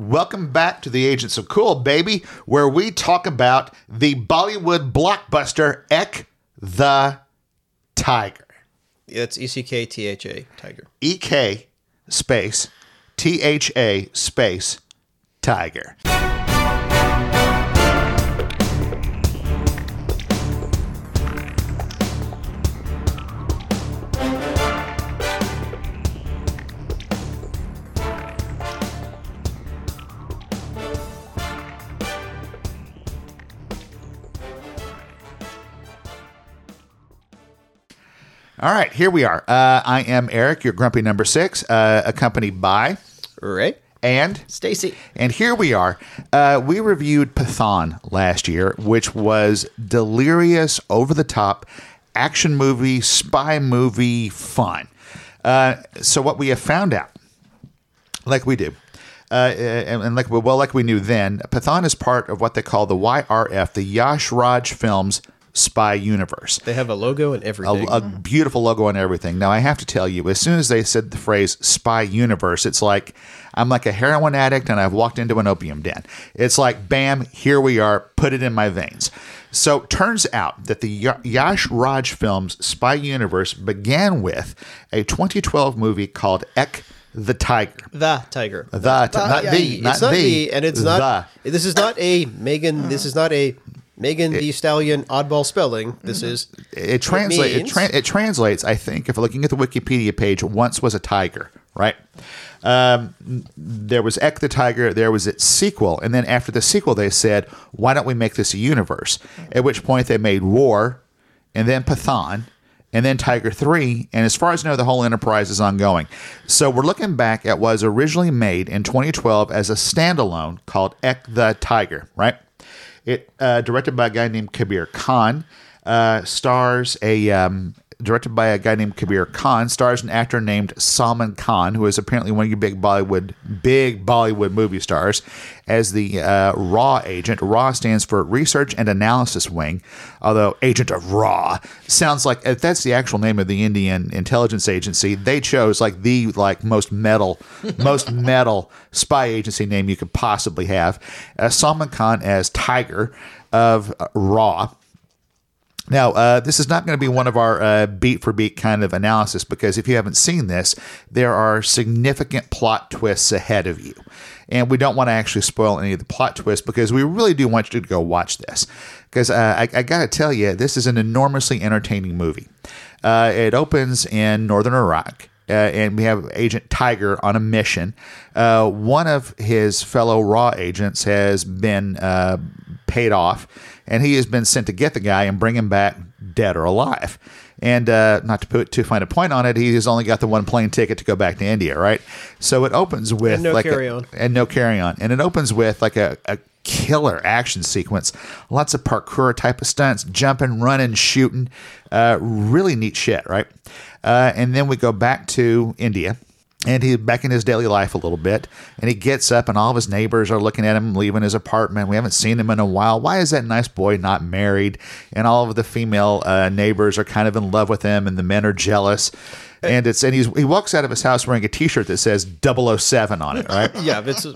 Welcome back to the Agents of Cool, baby, where we talk about the Bollywood blockbuster Ek Tha Tiger. It's E C K T H A Tiger. E K space T H A space Tiger. All right, here we are. Uh, I am Eric, your grumpy number six, uh, accompanied by Right? and Stacy. and here we are. Uh, we reviewed Pathaan last year, which was delirious, over the top action movie, spy movie, fun. Uh, so what we have found out, like we do, uh, and, and like well, like we knew then, Pathaan is part of what they call the YRF, the Yash Raj Films spy universe They have a logo and a, everything. a beautiful logo and everything. Now I have to tell you, as soon as they said the phrase "spy universe," it's like I'm like a heroin addict and I've walked into an opium den. It's like, bam, here we are, put it in my veins. So turns out that the Yash Raj Films spy universe began with a 2012 movie called Ek Tha Tiger. the Tiger. The, not yeah, the, not it's not the, the, and it's not. This is not a Megan. This is not a Megan Thee Stallion oddball spelling. This is it translates. It, tra- it translates. I think if looking at the Wikipedia page, once was a tiger, right? Um, there was Ek Tha Tiger. There was its sequel, and then after the sequel, they said, "Why don't we make this a universe?" At which point they made War, and then Pathan, and then Tiger Three. And as far as I know, the whole enterprise is ongoing. So we're looking back at what was originally made in 2012 as a standalone called Ek Tha Tiger, right? It uh, directed by a guy named Kabir Khan, uh, stars a um, directed by a guy named Kabir Khan, stars an actor named Salman Khan, who is apparently one of your big Bollywood big Bollywood movie stars, as the uh, RAW agent. RAW stands for Research and Analysis Wing, although Agent of RAW sounds like if that's the actual name of the Indian intelligence agency. They chose like the like most metal, most metal spy agency name you could possibly have. Uh, Salman Khan as Tiger of uh, Raw. Now, uh, this is not going to be one of our uh, beat for beat kind of analysis because if you haven't seen this, there are significant plot twists ahead of you. And we don't want to actually spoil any of the plot twists because we really do want you to go watch this. Because uh, I, I got to tell you, this is an enormously entertaining movie. Uh, it opens in northern Iraq. Uh, and we have Agent Tiger on a mission. Uh, one of his fellow Raw agents has been uh, paid off, and he has been sent to get the guy and bring him back dead or alive. And uh, not to put too fine a point on it, he has only got the one plane ticket to go back to India, right? So it opens with And no like a- carry-on. and no carry on, and it opens with like a, a killer action sequence, lots of parkour type of stunts, jumping, running, shooting, uh, really neat shit, right? Uh, and then we go back to India. And he's back in his daily life a little bit, and he gets up, and all of his neighbors are looking at him leaving his apartment. We haven't seen him in a while. Why is that nice boy not married? And all of the female uh, neighbors are kind of in love with him, and the men are jealous. And it's and he's he walks out of his house wearing a T-shirt that says 007 on it, right? yeah. It's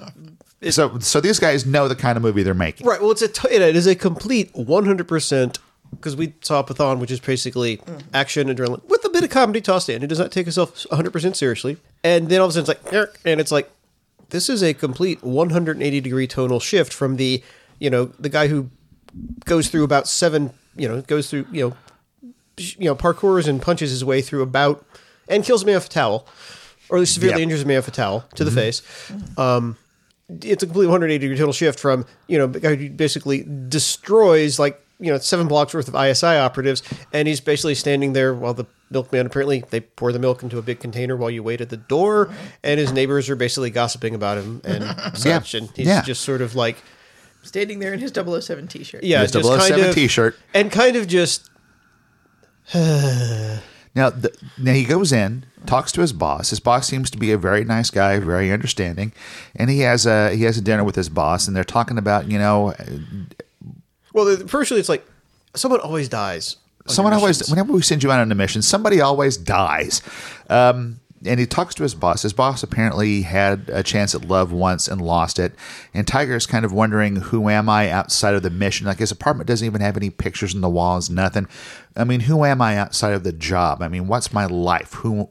so so these guys know the kind of movie they're making. right. Well, it's a t- it is a complete one hundred percent because we saw Pathaan, which is basically action adrenaline with a bit of comedy tossed in. It does not take itself one hundred percent seriously, and then all of a sudden it's like, "Erk," and it's like this is a complete one hundred and eighty degree tonal shift from the you know the guy who goes through about seven you know goes through you know you know parkours and punches his way through about and kills a man with a towel, or at least severely Yeah. injures a man with a towel to the face. Um, it's a complete 180 degree total shift from you know the guy who basically destroys like you know seven blocks worth of ISI operatives, and he's basically standing there while the milkman apparently they pour the milk into a big container while you wait at the door, and his neighbors are basically gossiping about him and such, and he's Yeah. just sort of like Standing there in his 007 t shirt. yeah, His just kind 007 of t-shirt. and kind of just Now, the, now he goes in, talks to his boss. His boss seems to be a very nice guy, very understanding, and he has a he has a dinner with his boss, and they're talking about you know well, the- firstly it's like someone always dies. On someone always whenever we send you out on a mission, somebody always dies. Um, and he talks to his boss. His boss apparently had a chance at love once and lost it. And Tiger is kind of wondering, who am I outside of the mission? Like his apartment doesn't even have any pictures on the walls, nothing. I mean, who am I outside of the job? I mean, what's my life? Who?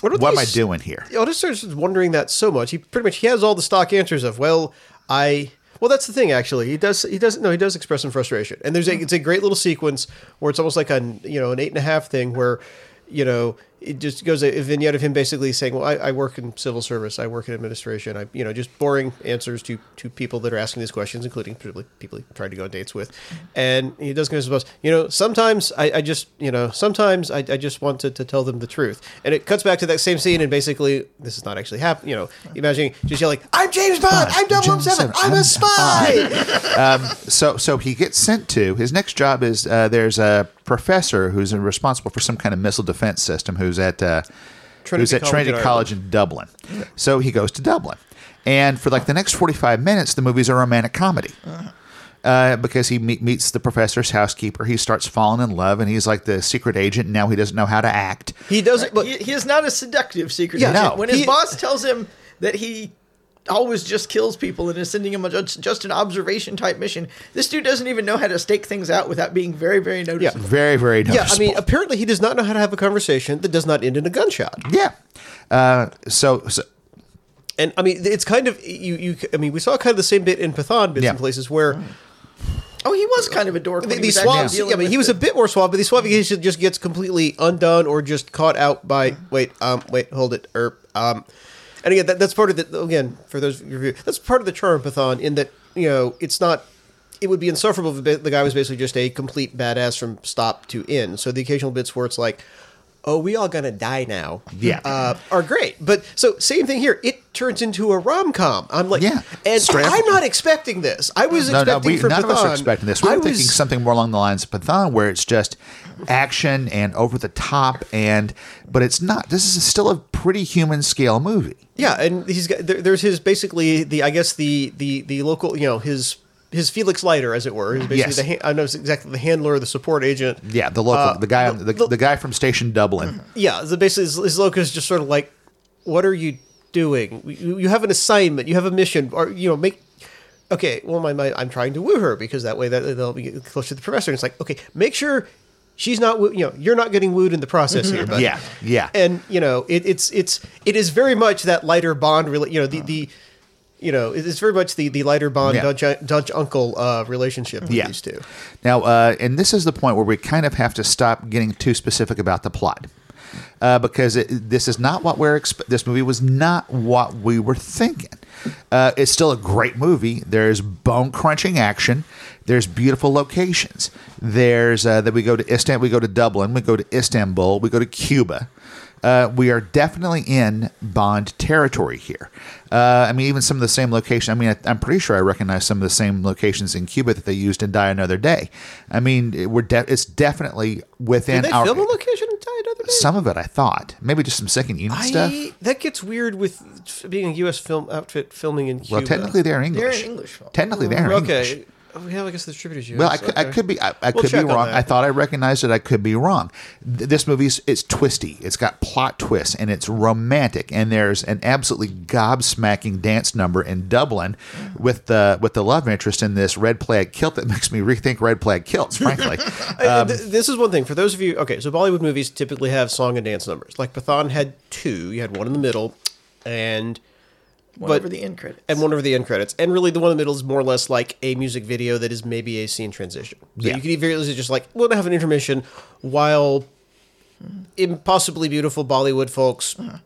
What, don't am I doing here? Otis starts wondering that so much. He pretty much he has all the stock answers of well, I well that's the thing actually. He does he doesn't. no he does express some frustration. And there's a it's a great little sequence where it's almost like a you know an eight and a half thing where you know it just goes a vignette of him basically saying, "Well, I, I work in civil service, I work in administration, I you know just boring answers to to people that are asking these questions, including people he tried to go on dates with." And he does his boss, you know, sometimes I, I just you know sometimes I, I just wanted to tell them the truth, and it cuts back to that same scene, and basically this is not actually happening. You know, imagine just yelling, "I'm James Bond, I'm James 007, Bond, I'm a spy." so so he gets sent to his next job is uh, there's a professor who's responsible for some kind of missile defense system who's at uh, Trinity who's at College Trinity in College in Dublin. So he goes to Dublin, and for like the next 45 minutes, the movie's a romantic comedy. Uh, because he meet, meets the professor's housekeeper, he starts falling in love, and he's like the secret agent. And now he doesn't know how to act. he does it, but he, he is not a seductive secret Yeah, agent. no. When his He- boss tells him that he always just kills people and is sending him a, just, just an observation type mission, this dude doesn't even know how to stake things out without being very, very noticeable. Very very yeah. I mean, apparently he does not know how to have a conversation that does not end in a gunshot. yeah. Uh, so, so And I mean, it's kind of you. You. I mean, we saw kind of the same bit in Pathaan bits Yeah. and places where Oh, he was kind of a dork. the, the dealing Yeah, I mean, he was a bit more suave, but the suavification just gets completely undone or just caught out by wait, um, wait, hold it, or um, and again, that, that's part of the again for those review. That's part of the charm of Pathaan in that you know it's not. It would be insufferable if the guy was basically just a complete badass from stop to end. So the occasional bits where it's like, "Oh, we all gonna die now," Yeah. uh, are great. But so same thing here. It turns into a rom com. I'm like, Yeah. and Straight. I'm not expecting this. I was no, no, expecting we, for none of us are expecting this. We were I thinking was- something more along the lines of Pathaan, where it's just action and over the top, and but it's not. This is still a pretty human scale movie. Yeah, and he's got there, there's his basically the I guess the the the local you know his his Felix Leiter as it were. He's basically Yes. the ha- I know it's exactly the handler, the support agent. Yeah, the local, Uh, the guy, the, the- the, guy from Station Dublin. Yeah, the basically his, his local is just sort of like, what are you doing? You, you have an assignment, you have a mission, or you know make. Okay, well, my, my I'm trying to woo her because that way that they'll be close to the professor. And it's like, okay, make sure she's not, you know, you're not getting wooed in the process here. But Yeah, yeah. and you know it, it's it's it is very much that lighter bond really you know the the you know it's very much the the lighter bond Yeah. Dutch, Dutch uncle uh, relationship with Yeah. these two Now, uh, and this is the point where we kind of have to stop getting too specific about the plot. Uh, because it, this is not what we're exp- this movie was not what we were thinking. Uh, it's still a great movie. There's bone crunching action. There's beautiful locations. There's uh, that we go to Istanbul, we go to Dublin, we go to Istanbul, we go to Cuba. Uh, we are definitely in Bond territory here. Uh, I mean, even some of the same location. I mean, I, I'm pretty sure I recognize some of the same locations in Cuba that they used in Die Another Day. I mean, it- we're de- it's definitely within did they our. film a location in Die Another Day? some of it, I thought, maybe just some second unit stuff. That gets weird with being a U.S. film outfit filming in Cuba. Well, technically they're English. They're an English film. Technically they're English. okay. Yeah, I guess the distributors. US. Well, I, could, I could be. I, I We'll could be wrong. I thought I recognized it. I could be wrong. Th- This movie's it's twisty. It's got plot twists and it's romantic. And there's an absolutely gobsmacking dance number in Dublin with the with the love interest in this red plaid kilt that makes me rethink red plaid kilts. Frankly, um, th- this is one thing for those of you. Okay, so Bollywood movies typically have song and dance numbers. Like Pathaan had two. You had one in the middle, and One but over the end credits. and one over the end credits. And really, the one in the middle is more or less like a music video that is maybe a scene transition. So Yeah. you could very easily just like we'll have an intermission while impossibly beautiful Bollywood folks uh-huh.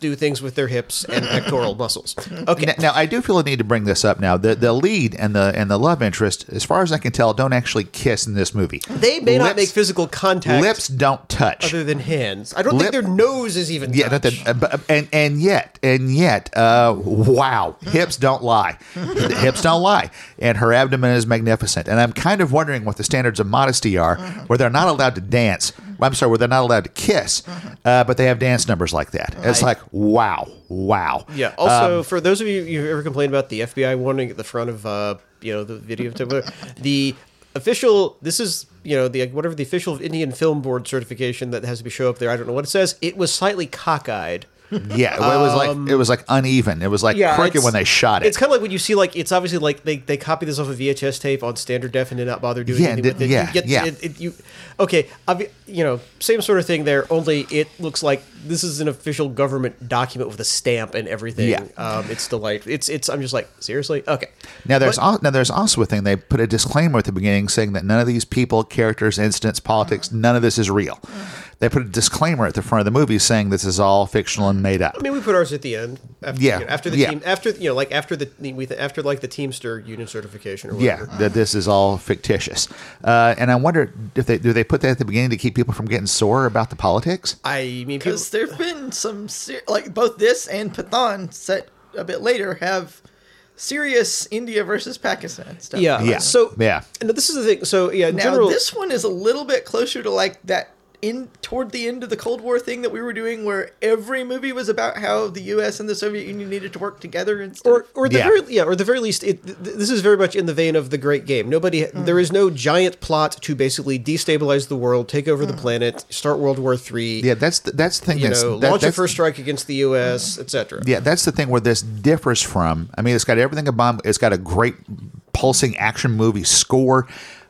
Do things with their hips and pectoral muscles. Okay, Now, now, I do feel a need to bring this up. Now, the the lead and the and the love interest, as far as I can tell, don't actually kiss in this movie. they may not make physical contact Lips don't touch. other than hands. I don't Lip- think their nose is even. Yeah, not touched. that, uh, but- and and yet, and yet, uh, wow, hips don't lie, hips don't lie, and her abdomen is magnificent. And I'm kind of wondering what the standards of modesty are, where they're not allowed to dance. I'm sorry, where they're not allowed to kiss, uh, but they have dance numbers like that. It's like wow, wow. Yeah. Um, Also, for those of you who ever complained about the FBI warning at the front of uh, you know the video, the official this is you know the whatever the official Indian Film Board certification that has to be show up there. I don't know what it says. It was slightly cockeyed Yeah, it was like it was like uneven. It was like yeah, crooked it's- when they shot it. It's kind of like when you see like it's obviously like they, they copy this off a VHS tape on standard def and did not bother doing Yeah, anything with it. yeah, you get, yeah. It, it, you okay? obvi- you know, same sort of thing there. Only it looks like this is an official government document with a stamp and everything. Yeah. um, it's delightful. It's it's. I'm just like seriously. Okay, Now there's al- now there's also a thing they put a disclaimer at the beginning saying that none of these people, characters, incidents, politics, none of this is real. They put a disclaimer at the front of the movie saying this is all fictional and made up. I mean, we put ours at the end. After, Yeah, you know, after the yeah. team, after you know, like after the we after like the Teamster union certification or Yeah, that this is all fictitious, uh, and I wonder if they do they put that at the beginning to keep people from getting sore about the politics. I mean, Because there've been some ser- like both this and Pathaan set a bit later have serious India versus Pakistan stuff. yeah, Yeah. So Yeah. no, this is the thing. So yeah, in Now general, this one is a little bit closer to like that in toward the end of the Cold War thing that we were doing, where every movie was about how the U.S. and the Soviet Union needed to work together and stuff. or or the Yeah. very yeah, or the very least, it, th- this is very much in the vein of the Great Game. Nobody, mm. there is no giant plot to basically destabilize the world, take over the mm. planet, start World War Three. Yeah, that's the, that's the thing. you that's, know, that- launch a first strike against the U.S., etc. Yeah, that's the thing where this differs from. I mean, it's got everything about. It's got a great pulsing action movie score,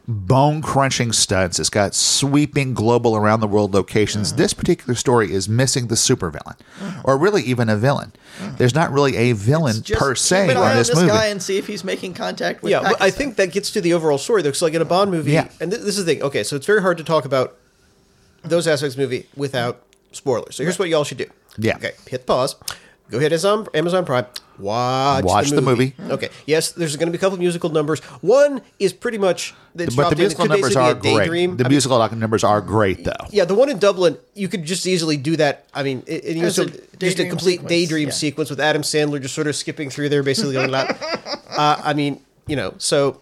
bone crunching stunts. It's got sweeping global around the world locations. Mm-hmm. This particular story is missing the supervillain, or really even a villain. Mm-hmm. There's not really a villain Just per se keep an eye in this, on this movie. guy and see if he's making contact with. Yeah, but I think that gets to the overall story though. Because like in a Bond movie, Yeah. and th- this is the thing. Okay, so it's very hard to talk about those aspects of the movie without spoilers. So here's what y'all should do. Yeah. Okay, hit pause. Go hit Amazon, Amazon Prime. Watch, Watch the movie. Okay. Yes, there's going to be a couple musical numbers. One is pretty much. It's but the musical could numbers are great. daydream. The I mean, musical numbers are great, though. yeah, the one in Dublin, you could just easily do that. I mean, it, it, you know, As a just a complete sequence, daydream yeah. sequence with Adam Sandler just sort of skipping through there, basically going that. Uh, I mean, you know, so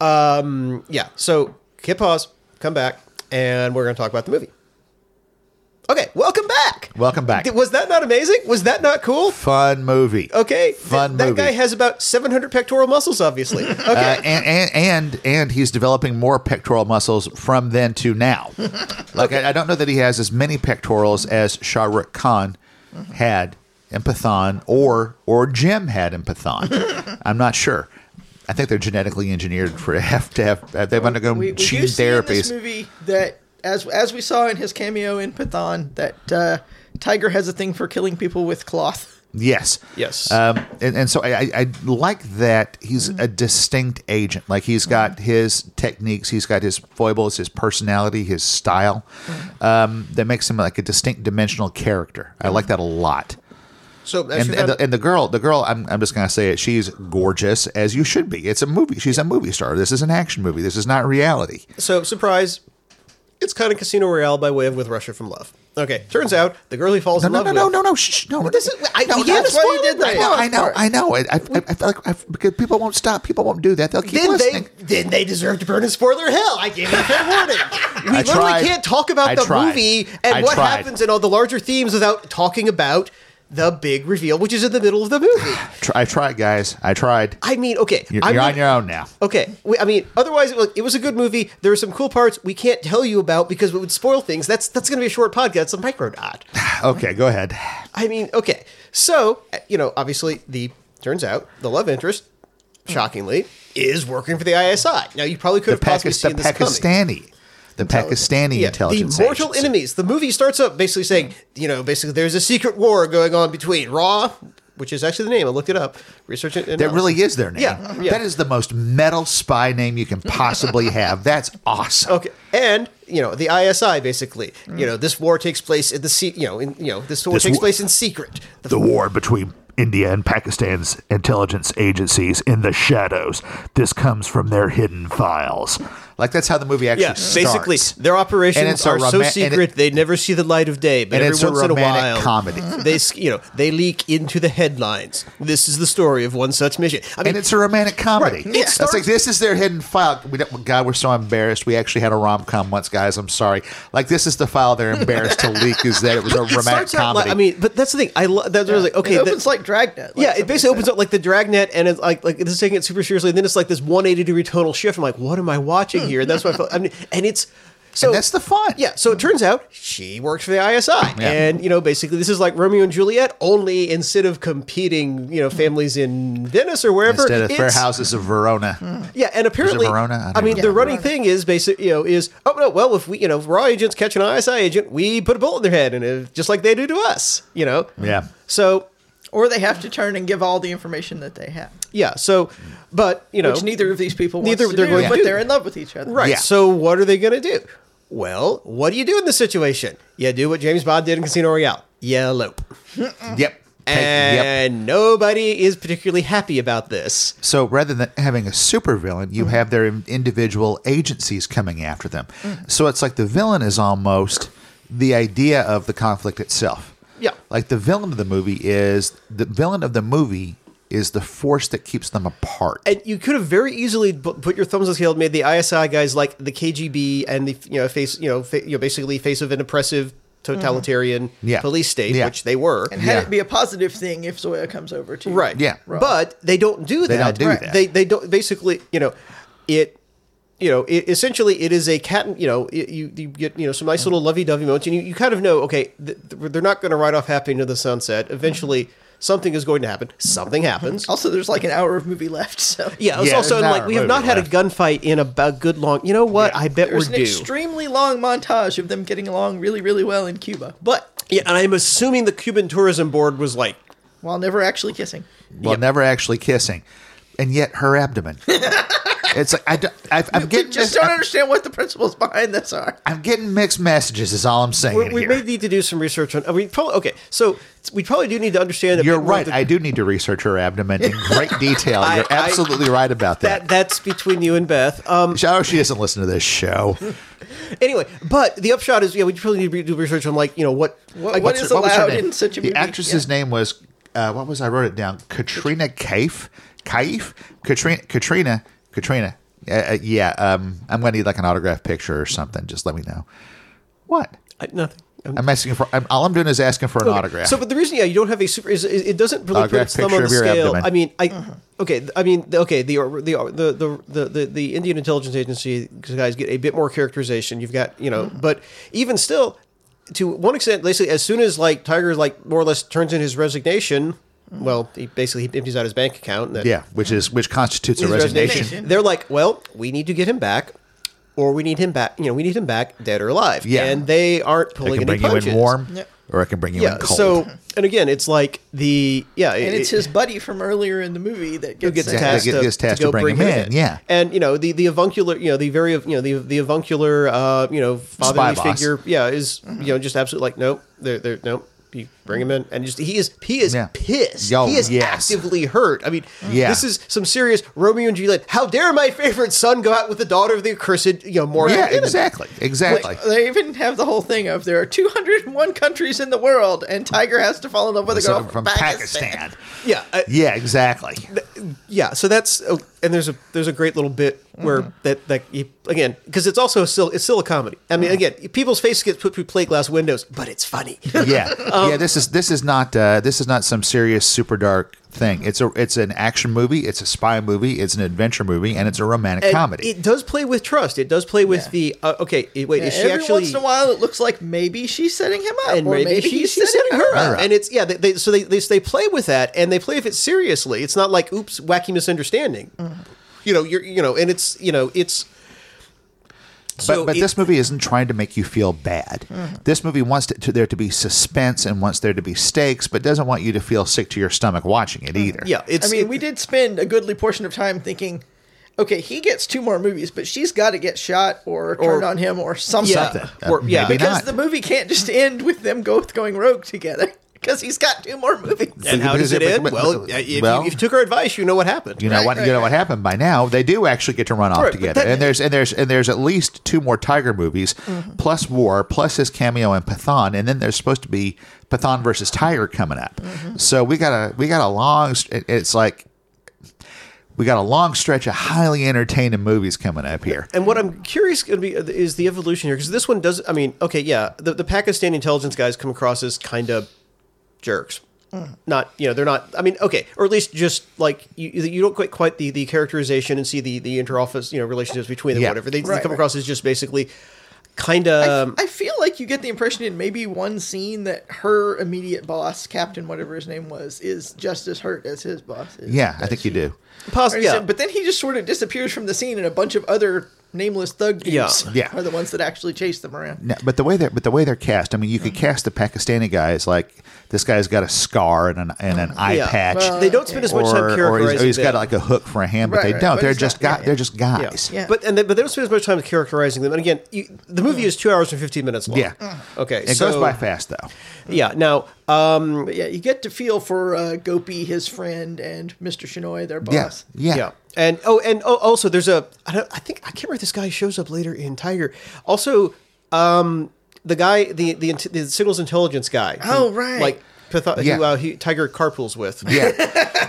um, yeah. So hit pause, come back, and we're going to talk about the movie. Okay, welcome back. Welcome back. Was that not amazing? Was that not cool? Fun movie. Okay, Fun that movie. guy has about 700 pectoral muscles, obviously. Okay. Uh, and, and and and he's developing more pectoral muscles from then to now. Like I, I don't know that he has as many pectorals as Shah Rukh Khan had in Pathaan or or Jim had in Pathaan. I'm not sure. I think they're genetically engineered for have to have. They've undergone we, we gene do in this therapies. movie that as as we saw in his cameo in Pathaan that uh, Tiger has a thing for killing people with cloth. Yes. Yes. Um, and, and so I, I, I like that he's a distinct agent. Like he's got his techniques, he's got his foibles, his personality, his style um, that makes him like a distinct dimensional character. I like that a lot. so, And, and, the, and the girl, the girl, I'm, I'm just gonna say it. She's gorgeous as you should be. It's a movie. She's a movie star. This is an action movie. This is not reality. So, surprise, it's kind of Casino Royale by way of With Russia from Love. Okay, turns out the girl he falls No, in no, love no, with. no, no, no, shh, no. this is- I- no, we can't that's why you did that. I know, I know. I know. I, I, I feel like I, because people won't stop. People won't do that. They'll keep Then listening. they, then they deserve to burn in spoiler hell. I gave them fair warning. We I literally tried. can't talk about I the tried. movie and I what tried. happens and all the larger themes without talking about the big reveal, which is in the middle of the movie. I tried, guys. I tried. I mean, okay, You're, you're on your own now. Okay, we, I mean, otherwise, look, it was a good movie. There were some cool parts we can't tell you about because it would spoil things. That's that's going to be a short podcast. It's a micro dot. Okay, go ahead. I mean, okay, so you know, obviously, the turns out the love interest, shockingly, is working for the ISI. Now, you probably could The, have possibly Pakis- the seen this coming. The Pakistani Yeah, intelligence. the mortal agency. enemies. The movie starts up basically saying, you know, basically there's a secret war going on between Raw, which is actually the name. I looked it up. Research it. That really is their name. Yeah, yeah. That is the most metal spy name you can possibly have. That's awesome. Okay, and you know the ISI basically. You know this war takes place in the se- You know, in, you know this war This takes war- place in secret. The, the war between India and Pakistan's intelligence agencies in the shadows. This comes from their hidden files. Like that's how the movie actually yeah, starts. basically their operations And it's a are so roma- and it- secret they never see the light of day. But and every it's a once in a romantic while, comedy. they you know they leak into the headlines. This is the story of one such mission. I mean, and it's a romantic comedy. Right. It That's starts- like this is their hidden file. We don't, God, we're so embarrassed. We actually had a rom com once, guys. I'm sorry. Like this is the file they're embarrassed to leak. Is that it was a it romantic starts comedy? like, I mean, but that's the thing. I lo- that's really okay. it that- opens like Dragnet. like yeah, it basically said. opens up like the Dragnet, and it's like like this is taking it super seriously. And then it's like this 180 degree tonal shift. I'm like, what am I watching here? And that's what I felt. I mean, and it's So and that's the fun. Yeah, so it turns out she works for the ISI, and you know, basically, this is like Romeo and Juliet. Only instead of competing, you know, families in Venice or wherever, Instead of fair houses of Verona. Hmm. Yeah, and apparently, Verona? I I, mean, know. the running thing is basically, You know, is oh no, well, if we, you know, if raw agents catch an ISI agent, we put a bullet in their head, and it, just like they do to us, you know. Yeah. So Or they have to turn and give all the information that they have, yeah, so, but you know, which neither of these people Neither wants to they're do, going to but do. they're in love with each other. right. Yeah. So what are they going to do? Well, what do you do in this situation? You do what James Bond did in Casino Royale. You elope. Yep. And yep. nobody is particularly happy about this. So rather than having a supervillain, Mm-hmm. you have their individual agencies coming after them. Mm. So it's like the villain is almost the idea of the conflict itself. Yeah. Like the villain of the movie is the villain of the movie is the force that keeps them apart. And you could have very easily put your thumbs on the scale, and made the ISI guys like the KGB and the you know face you know fa- you know basically face of an oppressive totalitarian mm-hmm. Yeah. police state, Yeah. which they were. And had Yeah. it be a positive thing if Zoya comes over to Right. Yeah. But they don't do that. They don't do Right. that. They they don't basically, you know, it you know, it, essentially it is a cat and you know, it, you you get, you know, some nice little lovey-dovey moments and you, you kind of know, okay, th- th- they're not going to ride off happy into the sunset. Eventually something is going to happen. Something happens. Also, there's like an hour of movie left, so Yeah, it's Yeah, also there's an like hour we have not had a gunfight in about good long. You know what? I bet there's we're an due. extremely long montage of them getting along really, really well in Cuba, but yeah, and I'm assuming the Cuban tourism board was like, while never actually kissing. well, never actually kissing, and yet her abdomen. it's like I, don't- I I'm getting Just don't I'm, understand what the principles behind this are. I'm getting mixed messages. Is all I'm saying we, we here. may need to do some research on. I mean, probably okay. So we probably do need to understand. a You're right. the- I do need to research her abdomen in great detail. I- You're I- absolutely right about that that. that's between you and Beth. Um, Oh, she doesn't listen to this show. anyway, but the upshot is, yeah, we probably need to do research on like you know what. What- like, what's her- What was allowed name? in such a the movie? actress's Yeah. name was uh, what was I wrote it down? Katrina Kaif, Kaif, Katrina, Katrina, Katrina. Uh, uh, yeah, um, I'm going to need like an autograph picture or something. Just let me know. What? I, nothing. I'm- I'm asking for. I'm, all I'm doing is asking for an Okay. autograph. So, but the reason, yeah, you don't have a super is it it doesn't really put Autograph its thumb on the scale. abdomen. I mean, I Uh-huh. okay. I mean, okay. The the the the the the, the Indian intelligence agency guys get a bit more characterization. You've got you know, Mm-hmm. but even still, to one extent, basically, as soon as like Tiger like more or less turns in his resignation. Well, he basically he empties out his bank account. That yeah, which is which constitutes a his resignation. resignation. They're like, well, we need to get him back, or we need him back. You know, we need him back, dead or alive. Yeah. and they aren't pulling I pulling can any bring you punches. in warm, Yeah. or I can bring you Yeah. in cold. So, and again, it's like the yeah, And it- it's it- his buddy from earlier in the movie that gets, gets Yeah, tasked, to, gets tasked to to bring bring him him in, yeah. and you know the the avuncular, you know the very you know the the avuncular, uh, you know fatherly figure, yeah, is you know just absolutely like nope, they're they're nope. You bring him in, and just he is he is Yeah. pissed. Yo, he is yes. actively hurt. I mean, Yeah. this is some serious Romeo and Juliet. How dare my favorite son go out with the daughter of the accursed, you know, more yeah, exactly, exactly. They even have the whole thing of there are 201 countries in the world, and Tiger has to fall in love with a girl from Pakistan. Yeah, I- Yeah, exactly. Yeah so that's oh, and there's a there's a great little bit where Mm-hmm. that that you, again because it's also still it's still a comedy i mean again people's faces get put through plate glass windows but it's funny yeah, Um, yeah. This is this is not uh, this is not some serious super dark thing. It's a it's an action movie. It's a spy movie. It's an adventure movie, and it's a romantic And comedy. it does play with trust it does play with Yeah. the uh, okay wait is she Every actually once in a while, it looks like maybe she's setting him up, and or maybe, maybe, she- he's she's setting her up. and it's yeah they, they so they, they they play with that and they play with it seriously it's not like oops wacky misunderstanding Mm-hmm. you know you're you know and it's you know it's but so but it- this movie isn't trying to make you feel bad. Mm-hmm. This movie wants to, to there to be suspense and wants there to be stakes, but doesn't want you to feel sick to your stomach watching it either. Mm-hmm. yeah it's I mean, it- we did spend a goodly portion of time thinking, okay, he gets two more movies, but she's got to get shot or turned on him or something. yeah something. or, Uh, yeah Because not. the movie can't just end with them both going rogue together. Because he's got two more movies. And how does it end? Well, but- if, you, if you took our advice, you know what happened. You know Right, what? right, you know what happened by now. They do actually get to run off Right, together, that- and there's and there's and there's at least two more Tiger movies, Mm-hmm. plus War, plus his cameo in Pathaan, and then there's supposed to be Pathaan versus Tiger coming up. Mm-hmm. So we got a we got a long. it- It's like we got a long stretch of highly entertaining movies coming up here. And what I'm curious going to be is the evolution here because this one does. I mean, okay, yeah, the, the Pakistani intelligence guys come across as kind of jerks. Not, you know, they're not. I mean, okay, or at least just like you, you don't quite quite the, the characterization and see the the interoffice, you know, relationships between them, Yeah. whatever. They, they come right. across as just basically kind of. I feel like you get the impression in maybe one scene that her immediate boss, Captain whatever his name was, is just as hurt as his boss is. Yeah, I think you do. Poss- Or he yeah. But then he just sort of disappears from the scene, and a bunch of other nameless thug dudes Yeah. Yeah. are the ones that actually chase them around. No, but the way they're but the way they're cast, I mean, you could cast the Pakistani guys like this guy's got a scar and an and an eye Yeah. patch. Well, they don't spend as much or, time or he's, characterizing or he's got them. like a hook for a hand, but Right, they right. don't. But they're he's just not- guy, yeah, they're just guys. Yeah. But and they, but they don't spend as much time characterizing them. And again, you, the movie is two hours and fifteen minutes long. Yeah. Okay. It so, goes by fast though. Yeah. Now, um, But yeah, you get to feel for uh, Gopi, his friend, and Mr. Shenoy, their Yeah, boss. yeah. Yeah. And oh, and oh, also there's a I, don't, I think I can't remember if this guy shows up later in Tiger. Also, um, the guy the the, the signals intelligence guy. who, Oh, right. Like Patho- Yeah. who uh, he, Tiger carpools with. Yeah,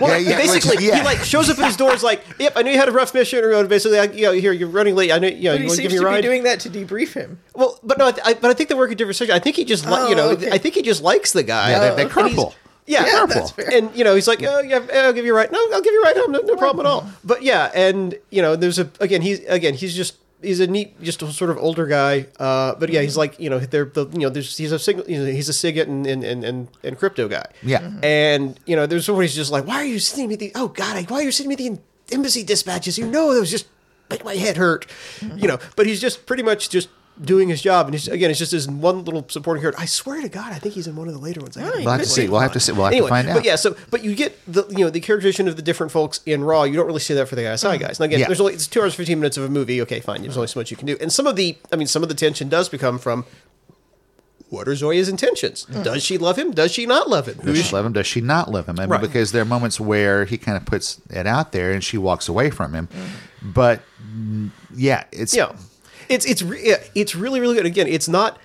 Well, yeah, yeah. basically, which- yeah. he like shows up at his door. Is like, "Yep, I know you had a rough mission." Or basically, like, you know, here you're running late. I know, you know, But you he want to give me to a be ride. doing that to debrief him. well, but no, I, I, but I think they work at different sections. I think he just, li- Oh, you know, okay. I think he just likes the guy. Yeah, they, Oh, they okay. And he's- carpool. Yeah, Yeah, purple. that's fair. And you know, he's like, oh yeah, I'll give you a ride. No, I'll give you a ride home. No, no problem at all. But yeah, and you know, there's a again, he's again, he's just he's a neat, just a sort of older guy. Uh, but yeah, he's like, you know, they're the you know, there's he's a signal, you know, he's a SIGINT and and, and and and crypto guy. Yeah. Mm-hmm. And you know, there's somebody's just like, why are you sending me the? Oh God, I- why are you sending me the embassy dispatches? You know, that was just make my head hurt. Mm-hmm. You know, but he's just pretty much just. Doing his job, and he's, again, it's just his one little supporting character. I swear to God, I think he's in one of the later ones. I Right. We'll have to see. We'll have to see. We'll have anyway, to find out. But yeah, so but you get the you know the characterization of the different folks in Raw. You don't really see that for the ISI guys. And again, Yeah. there's only it's two hours fifteen minutes of a movie. Okay, fine. There's only so much you can do. And some of the I mean, some of the tension does become from what are Zoya's intentions? Does she love him? Does she not love him? Who Does is she love him? Does she not love him? I mean, Right. because there are moments where he kind of puts it out there and she walks away from him. But mm, yeah, it's Yeah, it's it's re- it's really really good. Again, it's not.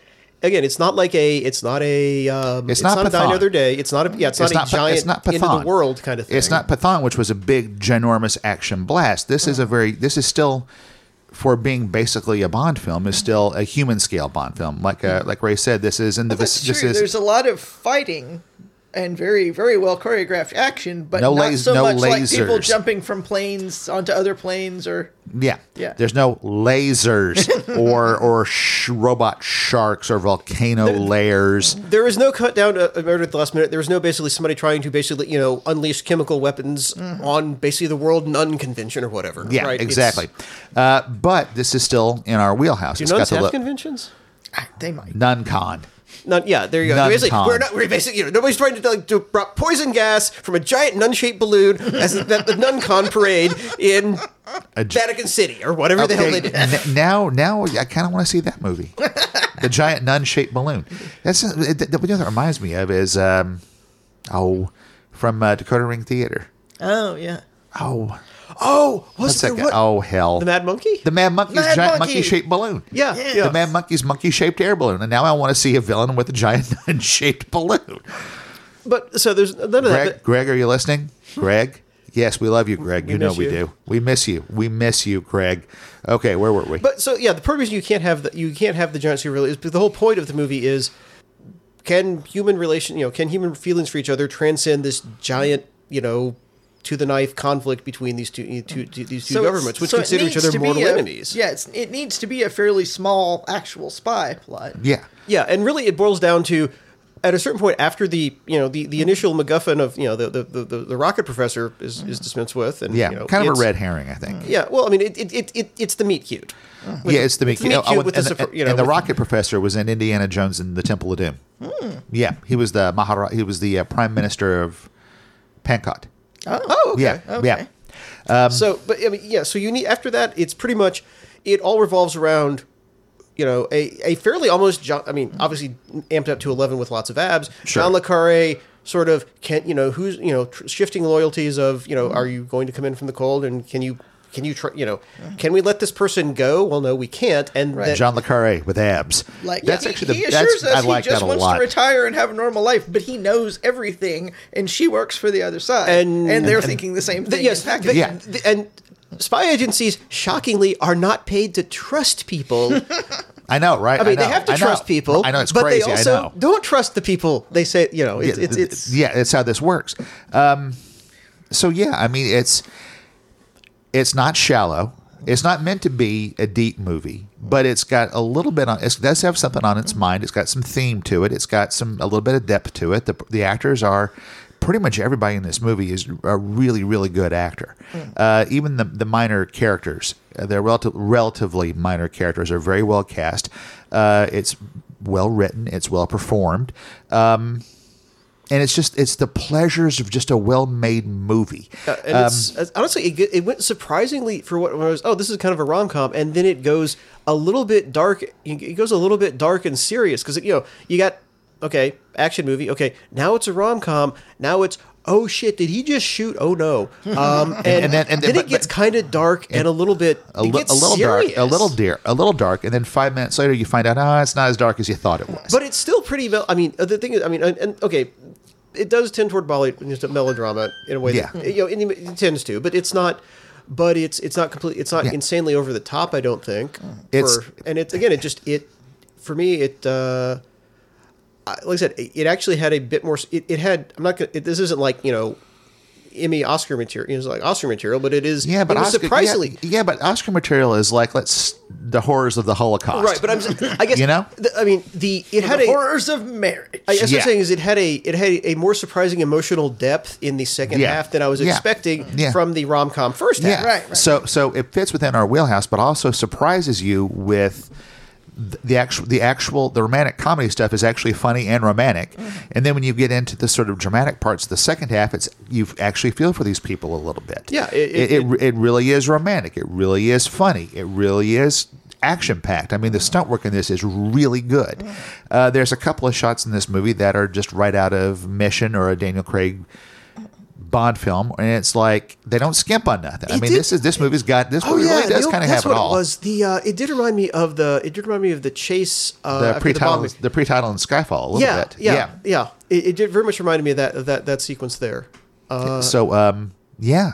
Again, it's not like a. It's not a. Um, It's it's, not not, a Another Day. It's not a. Yeah, it's, It's not, not a giant it's not into the world kind of thing. It's not Pathaan, which was a big, ginormous action blast. This is a very. This is still, for being basically a Bond film, is still a human scale Bond film. Like uh, like Ray said, this is in the. This true. is There's a lot of fighting and very, very well choreographed action, but No not las- so no much like people jumping from planes onto other planes or Yeah. Yeah. There's no lasers or or sh- robot sharks or volcano layers. There is no cut down to murder at the last minute. There is no basically somebody trying to basically you know unleash chemical weapons on basically the World Nun Convention or whatever. Yeah, right? Exactly. Uh, but this is still in our wheelhouse. Do nuns have look. conventions? Ah, they might. Nun con. None, yeah, there you go. Nun basically, con. we're not. We're basically, you know, nobody's trying to like to brought poison gas from a giant nun-shaped balloon as the, the nun con parade in A gi- Vatican City or whatever the hell they Okay, did. n- now, now I kind of want to see that movie, the giant nun-shaped balloon. That's it, it, what that reminds me of is um, oh, from uh, Dakota Ring Theater. Oh yeah. Oh, Oh, what's what's that? What? Oh hell, the Mad Monkey. the Mad Monkey's Mad giant Monkey. monkey-shaped balloon. yeah, Yeah. yeah. The Mad Monkey's monkey-shaped air balloon, and now I want to see a villain with a giant nun-shaped balloon. But so there's none of that. Greg, but- Greg, are you listening? Greg, yes, we love you, Greg. We you know we you. do. We miss you. We miss you, Greg. Okay, where were we? But so yeah, the part of reason you can't have the you can't have the giant super is but the whole point of the movie is can human relation you know can human feelings for each other transcend this giant you know to the knife conflict between these two, two, two these two So governments which so consider each other mortal a- enemies. Yeah, it's, it needs to be a fairly small actual spy plot. yeah. Yeah, and really it boils down to at a certain point after the you know the, the initial MacGuffin of you know the the, the, the, the rocket professor is, is dispensed with and Yeah, you know, kind of a red herring, I think. Yeah, well, I mean, it, it, it, it it's the meet cute. With- yeah, it's the it's meet. meet oh, cute and, with and the, the, you know, and the rocket professor was in Indiana Jones and the Temple of Doom. Yeah, he was the Mahara. He was the uh, prime minister of Pankot. Oh, okay. Yeah, okay. yeah. Um, so, but I mean, yeah. So you need after that, it's pretty much it all revolves around you know a, a fairly almost John, I mean obviously amped up to eleven with lots of abs. Sure. John le Carre sort of can't. you know who's you know tr- shifting loyalties of you know are you going to come in from the cold and can you can you tr- you know can we let this person go? Well, no, we can't. And Right. that- John le Carre with abs. Like that's he, actually he the. assures That's, us I like he just that a wants lot. to retire and have a normal life, but he knows everything, and she works for the other side, And- and, they're and- thinking the same the- thing. yes, in Pakistan. Yeah. the- the- and spy agencies shockingly are not paid to trust people. I know, right? I mean, know, they have to I know. trust people. I know it's but crazy. they also I know. don't trust the people they say. You know, it's yeah, it's, it's yeah, that's how this works. Um, so yeah, I mean, it's it's not shallow. It's not meant to be a deep movie, but it's got a little bit on. It does have something on its mind. It's got some theme to it. It's got some a little bit of depth to it. The the actors are pretty much everybody in this movie is a really really good actor. Uh, even the the minor characters, uh, they're relative, relatively minor characters, are very well cast. Uh, it's well written. It's well performed. Um, and it's just it's the pleasures of just a well-made movie. Uh, and it's, it's- honestly, it, it went surprisingly for what was. Oh, this is kind of a rom com, and then it goes a little bit dark. It goes a little bit dark and serious because you know you got okay action movie. Okay, now it's a rom com. Now it's oh shit, did he just shoot? Oh no. Um, and, and then- and then- then but- it gets kind of dark and, a little bit a, it li- gets a little serious. dark, a little dear, a little dark, and then five minutes later you find out, ah, it's not as dark as you thought it was. But it's still pretty. Mel- I mean, the thing is, I mean, and, and okay, it does tend toward Bolly, just a melodrama in a way. Yeah. that, you know, and it tends to, but it's not. But it's it's not complete. It's not Yeah. insanely over the top. I don't think. It's- and it's again, it just it for me it. uh like I said, it, it actually had a bit more. It, it had. I'm not. Gonna, it, this isn't like you know, Emmy Oscar material. It's like Oscar material, but it is. yeah, but it was Oscar, surprisingly. yeah, yeah, but Oscar material is like let's the horrors of the Holocaust, Right, but I'm. s- I guess You know? The, I mean, the it had the a horrors of marriage. I guess what Yeah. I'm saying is it had a it had a more surprising emotional depth in the second Yeah. half than I was Yeah. expecting Yeah. from the rom com first half. Yeah. Right, right. So so it fits within our wheelhouse, but also surprises you with th- the actual the actual the romantic comedy stuff is actually funny and romantic. Mm-hmm. And then when you get into the sort of dramatic parts of the second half, it's you actually feel for these people a little bit. Yeah, It it- it, it, it really is romantic. It really is funny. It really is action packed. I mean, the stunt work in this is really good. Mm-hmm. Uh, there's a couple of shots in this movie that are just right out of Mission or a Daniel Craig Bond film, and it's like they don't skimp on nothing. I mean, did- this is this movie's got this Oh movie yeah, really does kind of have it all. it was. The uh, it did remind me of the it did remind me of the chase uh, the pre-title, bombing. the pre-title in Skyfall a little yeah, bit. yeah, yeah, It, it did very much reminded me of that of that that sequence there. Uh, so um, yeah,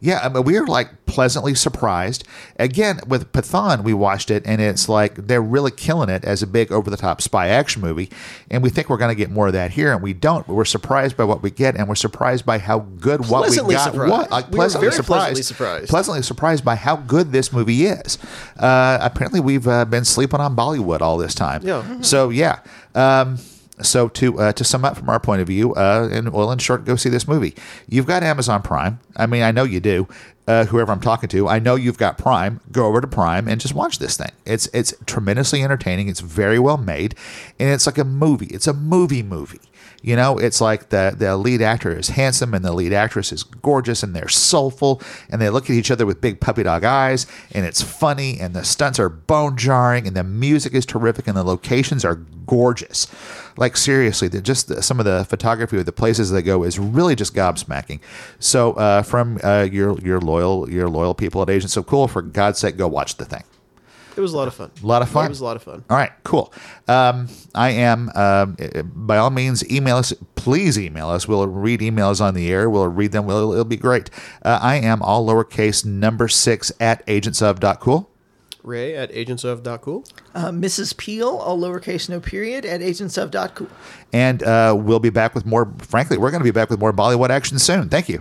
yeah. I mean, we were like pleasantly surprised. Again, with Pathaan, we watched it, and it's like they're really killing it as a big over-the-top spy action movie, and we think we're going to get more of that here, and we don't. But we're surprised by what we get, and we're surprised by how good what we got. surprised. What like We pleasantly surprised, pleasantly surprised. pleasantly surprised by how good this movie is. Uh, apparently, we've uh, been sleeping on Bollywood all this time. Yeah. So yeah. Um, so to uh, to sum up from our point of view, uh, and well, in short, go see this movie. You've got Amazon Prime. I mean, I know you do. Uh, whoever I'm talking to, I know you've got Prime. Go over to Prime and just watch this thing. It's it's tremendously entertaining. It's very well made, and it's like a movie. It's a movie movie. You know, it's like the the lead actor is handsome and the lead actress is gorgeous and they're soulful and they look at each other with big puppy dog eyes and it's funny and the stunts are bone jarring and the music is terrific and the locations are gorgeous. Like seriously, just the, some of the photography of the places they go is really just gobsmacking. So uh, from uh, your your loyal your loyal people at Agents of Cool, for God's sake, go watch the thing. It was a lot of fun. A lot of fun. It was a lot of fun. All right, cool. Um, I am, um, uh, by all means, email us. Please email us. We'll read emails on the air. We'll read them. We'll, it'll be great. Uh, I am all lowercase number six at agentsof.cool. Ray at agentsof.cool. Uh, Mrs. Peel, all lowercase, no period, at agentsof.cool. And uh, we'll be back with more, frankly, we're going to be back with more Bollywood action soon. Thank you.